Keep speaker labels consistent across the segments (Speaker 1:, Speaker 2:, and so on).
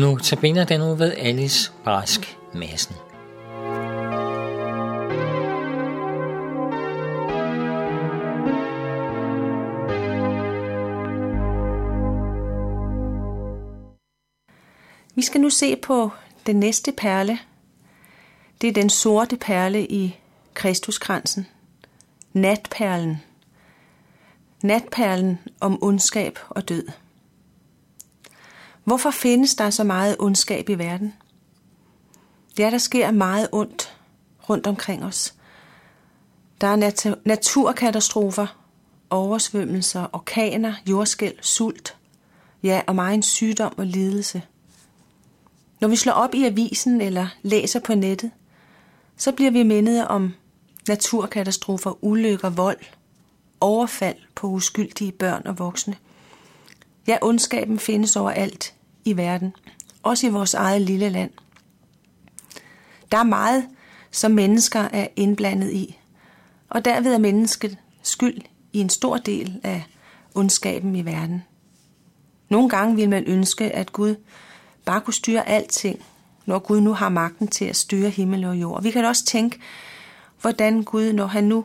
Speaker 1: Nu tabiner den ud ved Alice Brask Madsen.
Speaker 2: Vi skal nu se på den næste perle. Det er den sorte perle i Kristuskransen. Natperlen. Natperlen om ondskab og død. Hvorfor findes der så meget ondskab i verden? Ja, der sker meget ondt rundt omkring os. Der er nat- naturkatastrofer, oversvømmelser, orkaner, jordskæl, sult, ja, og meget sygdom og lidelse. Når vi slår op i avisen eller læser på nettet, så bliver vi mindet om naturkatastrofer, ulykker, vold, overfald på uskyldige børn og voksne. Ja, ondskaben findes overalt i verden, også i vores eget lille land. Der er meget, som mennesker er indblandet i, og derved er mennesket skyld i en stor del af ondskaben i verden. Nogle gange vil man ønske, at Gud bare kunne styre alting, når Gud nu har magten til at styre himmel og jord. Vi kan også tænke, hvordan Gud, når han nu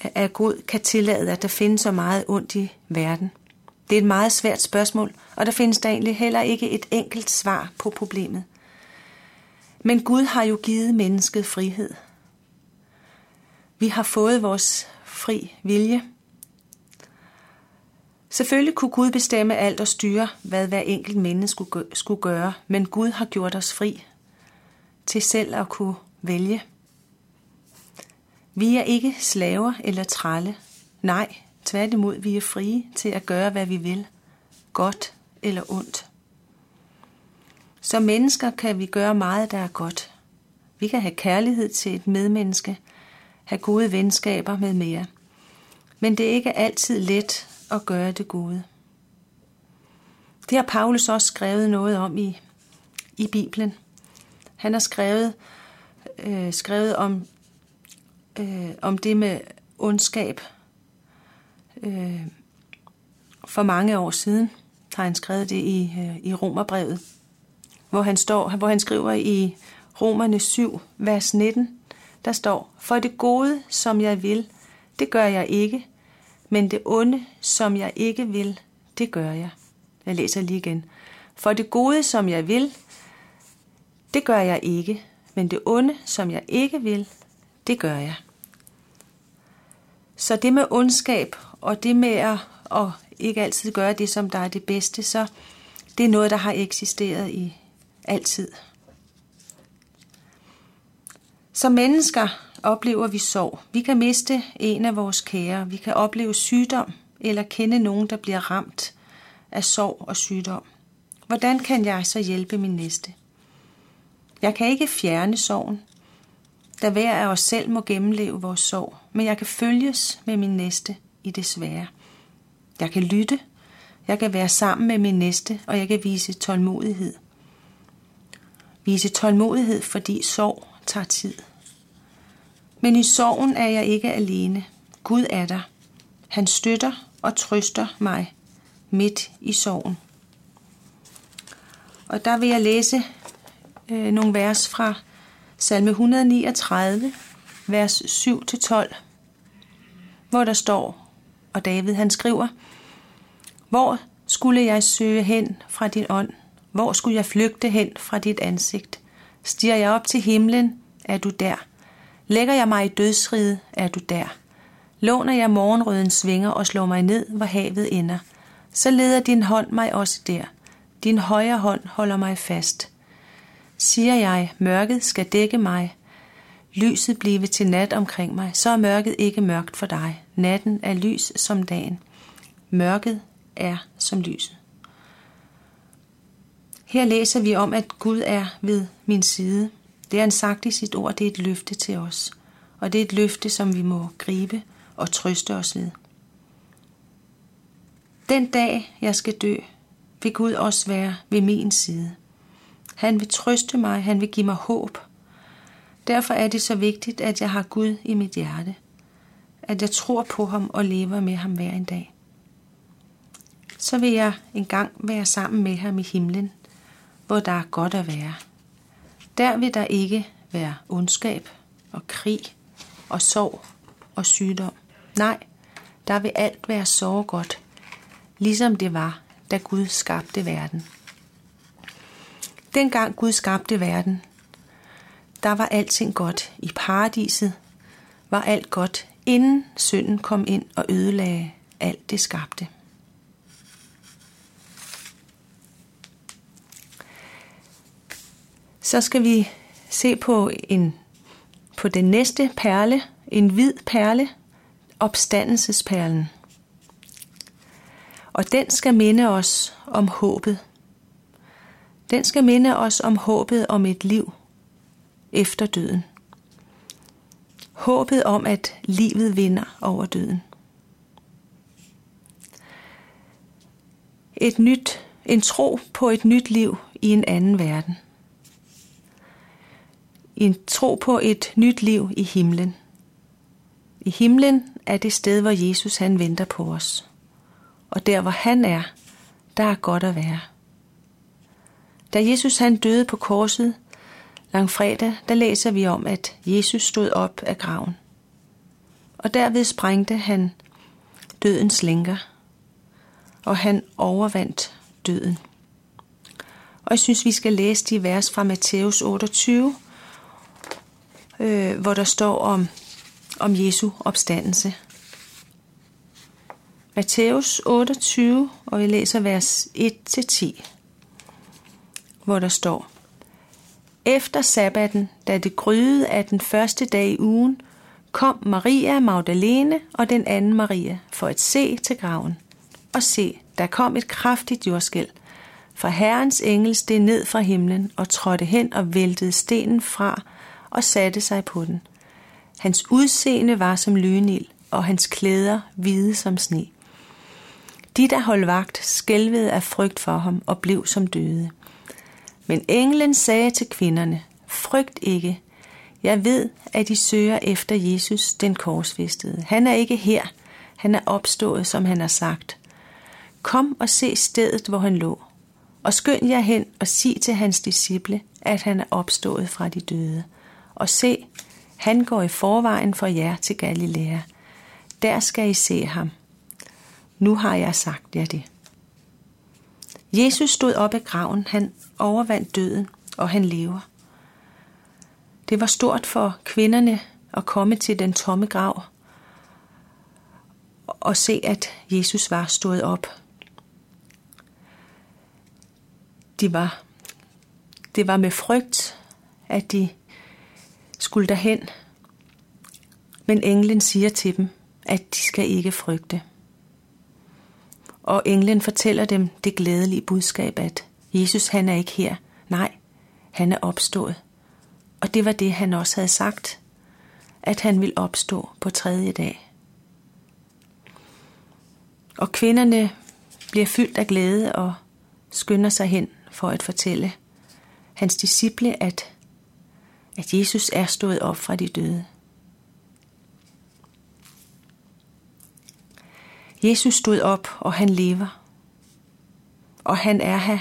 Speaker 2: er god, kan tillade, at der findes så meget ondt i verden. Det er et meget svært spørgsmål, og der findes der egentlig heller ikke et enkelt svar på problemet. Men Gud har jo givet mennesket frihed. Vi har fået vores fri vilje. Selvfølgelig kunne Gud bestemme alt og styre, hvad hver enkelt menneske skulle gøre, men Gud har gjort os fri til selv at kunne vælge. Vi er ikke slaver eller trælle. Nej, tværtimod, vi er frie til at gøre, hvad vi vil. Godt eller ondt. Som mennesker kan vi gøre meget, der er godt. Vi kan have kærlighed til et medmenneske, have gode venskaber med mere. Men det er ikke altid let at gøre det gode. Det har Paulus også skrevet noget om i, i Bibelen. Han har skrevet, øh, skrevet om, øh, om det med ondskab. Øh, for mange år siden har han skrevet det i, øh, i Romerbrevet, hvor han, står, hvor han skriver i Romerne 7, vers 19, der står, For det gode, som jeg vil, det gør jeg ikke, men det onde, som jeg ikke vil, det gør jeg. Jeg læser lige igen. For det gode, som jeg vil, det gør jeg ikke, men det onde, som jeg ikke vil, det gør jeg. Så det med ondskab og det med at, at ikke altid gøre det, som der er det bedste, så det er noget, der har eksisteret i altid. Som mennesker oplever vi sorg. Vi kan miste en af vores kære. Vi kan opleve sygdom eller kende nogen, der bliver ramt af sorg og sygdom. Hvordan kan jeg så hjælpe min næste? Jeg kan ikke fjerne sorgen, da hver af os selv må gennemleve vores sorg, men jeg kan følges med min næste i det svære. Jeg kan lytte, jeg kan være sammen med min næste, og jeg kan vise tålmodighed. Vise tålmodighed, fordi sorg tager tid. Men i sorgen er jeg ikke alene. Gud er der. Han støtter og trøster mig midt i sorgen. Og der vil jeg læse øh, nogle vers fra salme 139, vers 7-12, hvor der står, og David han skriver, Hvor skulle jeg søge hen fra din ånd? Hvor skulle jeg flygte hen fra dit ansigt? Stiger jeg op til himlen, er du der. Lægger jeg mig i dødsriget, er du der. Låner jeg morgenrøden svinger og slår mig ned, hvor havet ender, så leder din hånd mig også der. Din højre hånd holder mig fast. Siger jeg, mørket skal dække mig, lyset blive til nat omkring mig, så er mørket ikke mørkt for dig. Natten er lys som dagen. Mørket er som lyset. Her læser vi om, at Gud er ved min side. Det er han sagt i sit ord, det er et løfte til os. Og det er et løfte, som vi må gribe og trøste os ved. Den dag, jeg skal dø, vil Gud også være ved min side. Han vil trøste mig, han vil give mig håb. Derfor er det så vigtigt, at jeg har Gud i mit hjerte. At jeg tror på ham og lever med ham hver en dag. Så vil jeg engang være sammen med ham i himlen, hvor der er godt at være. Der vil der ikke være ondskab og krig og sorg og sygdom. Nej, der vil alt være så godt, ligesom det var, da Gud skabte verden. Dengang Gud skabte verden, der var alting godt. I paradiset var alt godt, inden synden kom ind og ødelagde alt det skabte. Så skal vi se på en på den næste perle, en hvid perle, opstandelsesperlen. Og den skal minde os om håbet. Den skal minde os om håbet om et liv efter døden. Håbet om, at livet vinder over døden. Et nyt, en tro på et nyt liv i en anden verden. En tro på et nyt liv i himlen. I himlen er det sted, hvor Jesus han venter på os. Og der, hvor han er, der er godt at være. Da Jesus han døde på korset, langfredag, der læser vi om, at Jesus stod op af graven. Og derved sprængte han dødens lænker, og han overvandt døden. Og jeg synes, vi skal læse de vers fra Matthæus 28, øh, hvor der står om, om Jesu opstandelse. Matthæus 28, og vi læser vers 1-10, hvor der står, Efter sabbaten, da det gryede af den første dag i ugen, kom Maria Magdalene og den anden Maria for at se til graven. Og se, der kom et kraftigt jordskæld, for Herrens engel steg ned fra himlen og trådte hen og væltede stenen fra og satte sig på den. Hans udseende var som lynild, og hans klæder hvide som sne. De, der holdt vagt, skælvede af frygt for ham og blev som døde. Men englen sagde til kvinderne, frygt ikke. Jeg ved, at I søger efter Jesus, den korsfæstede. Han er ikke her. Han er opstået, som han har sagt. Kom og se stedet, hvor han lå. Og skynd jer hen og sig til hans disciple, at han er opstået fra de døde. Og se, han går i forvejen for jer til Galilea. Der skal I se ham. Nu har jeg sagt jer det. Jesus stod op af graven, han overvandt døden, og han lever. Det var stort for kvinderne at komme til den tomme grav og se, at Jesus var stået op. De var, det var med frygt, at de skulle derhen. Men englen siger til dem, at de skal ikke frygte. Og englen fortæller dem det glædelige budskab, at Jesus han er ikke her. Nej, han er opstået. Og det var det, han også havde sagt, at han vil opstå på tredje dag. Og kvinderne bliver fyldt af glæde og skynder sig hen for at fortælle hans disciple, at at Jesus er stået op fra de døde. Jesus stod op, og han lever. Og han er her.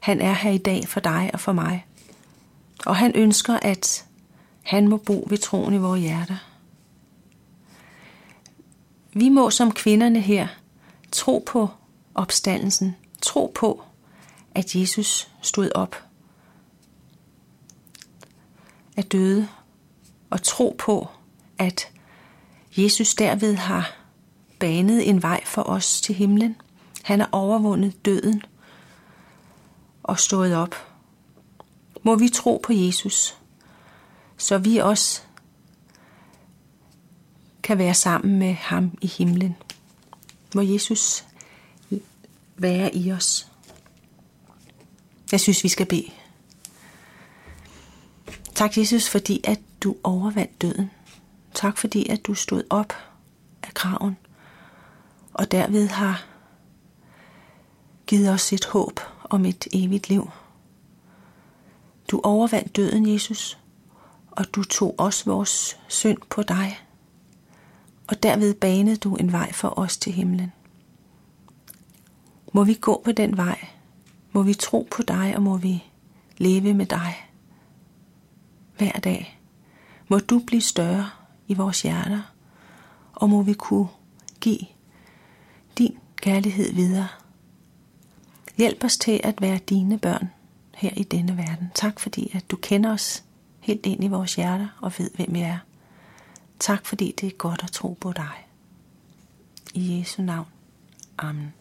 Speaker 2: Han er her i dag for dig og for mig. Og han ønsker, at han må bo ved troen i vores hjerter. Vi må som kvinderne her tro på opstandelsen. Tro på, at Jesus stod op af døde, og tro på, at Jesus derved har banet en vej for os til himlen. Han har overvundet døden og stået op. Må vi tro på Jesus, så vi også kan være sammen med ham i himlen. Må Jesus være i os. Jeg synes, vi skal bede. Tak, Jesus, fordi at du overvandt døden. Tak, fordi at du stod op af graven, og derved har givet os et håb om et evigt liv. Du overvandt døden, Jesus, og du tog også vores synd på dig, og derved banede du en vej for os til himlen. Må vi gå på den vej, Må vi tro på dig, og må vi leve med dig hver dag. Må du blive større i vores hjerter, og må vi kunne give kærlighed videre. Hjælp os til at være dine børn her i denne verden. Tak fordi, at du kender os helt ind i vores hjerter og ved, hvem vi er. Tak fordi det er godt at tro på dig. I Jesu navn. Amen.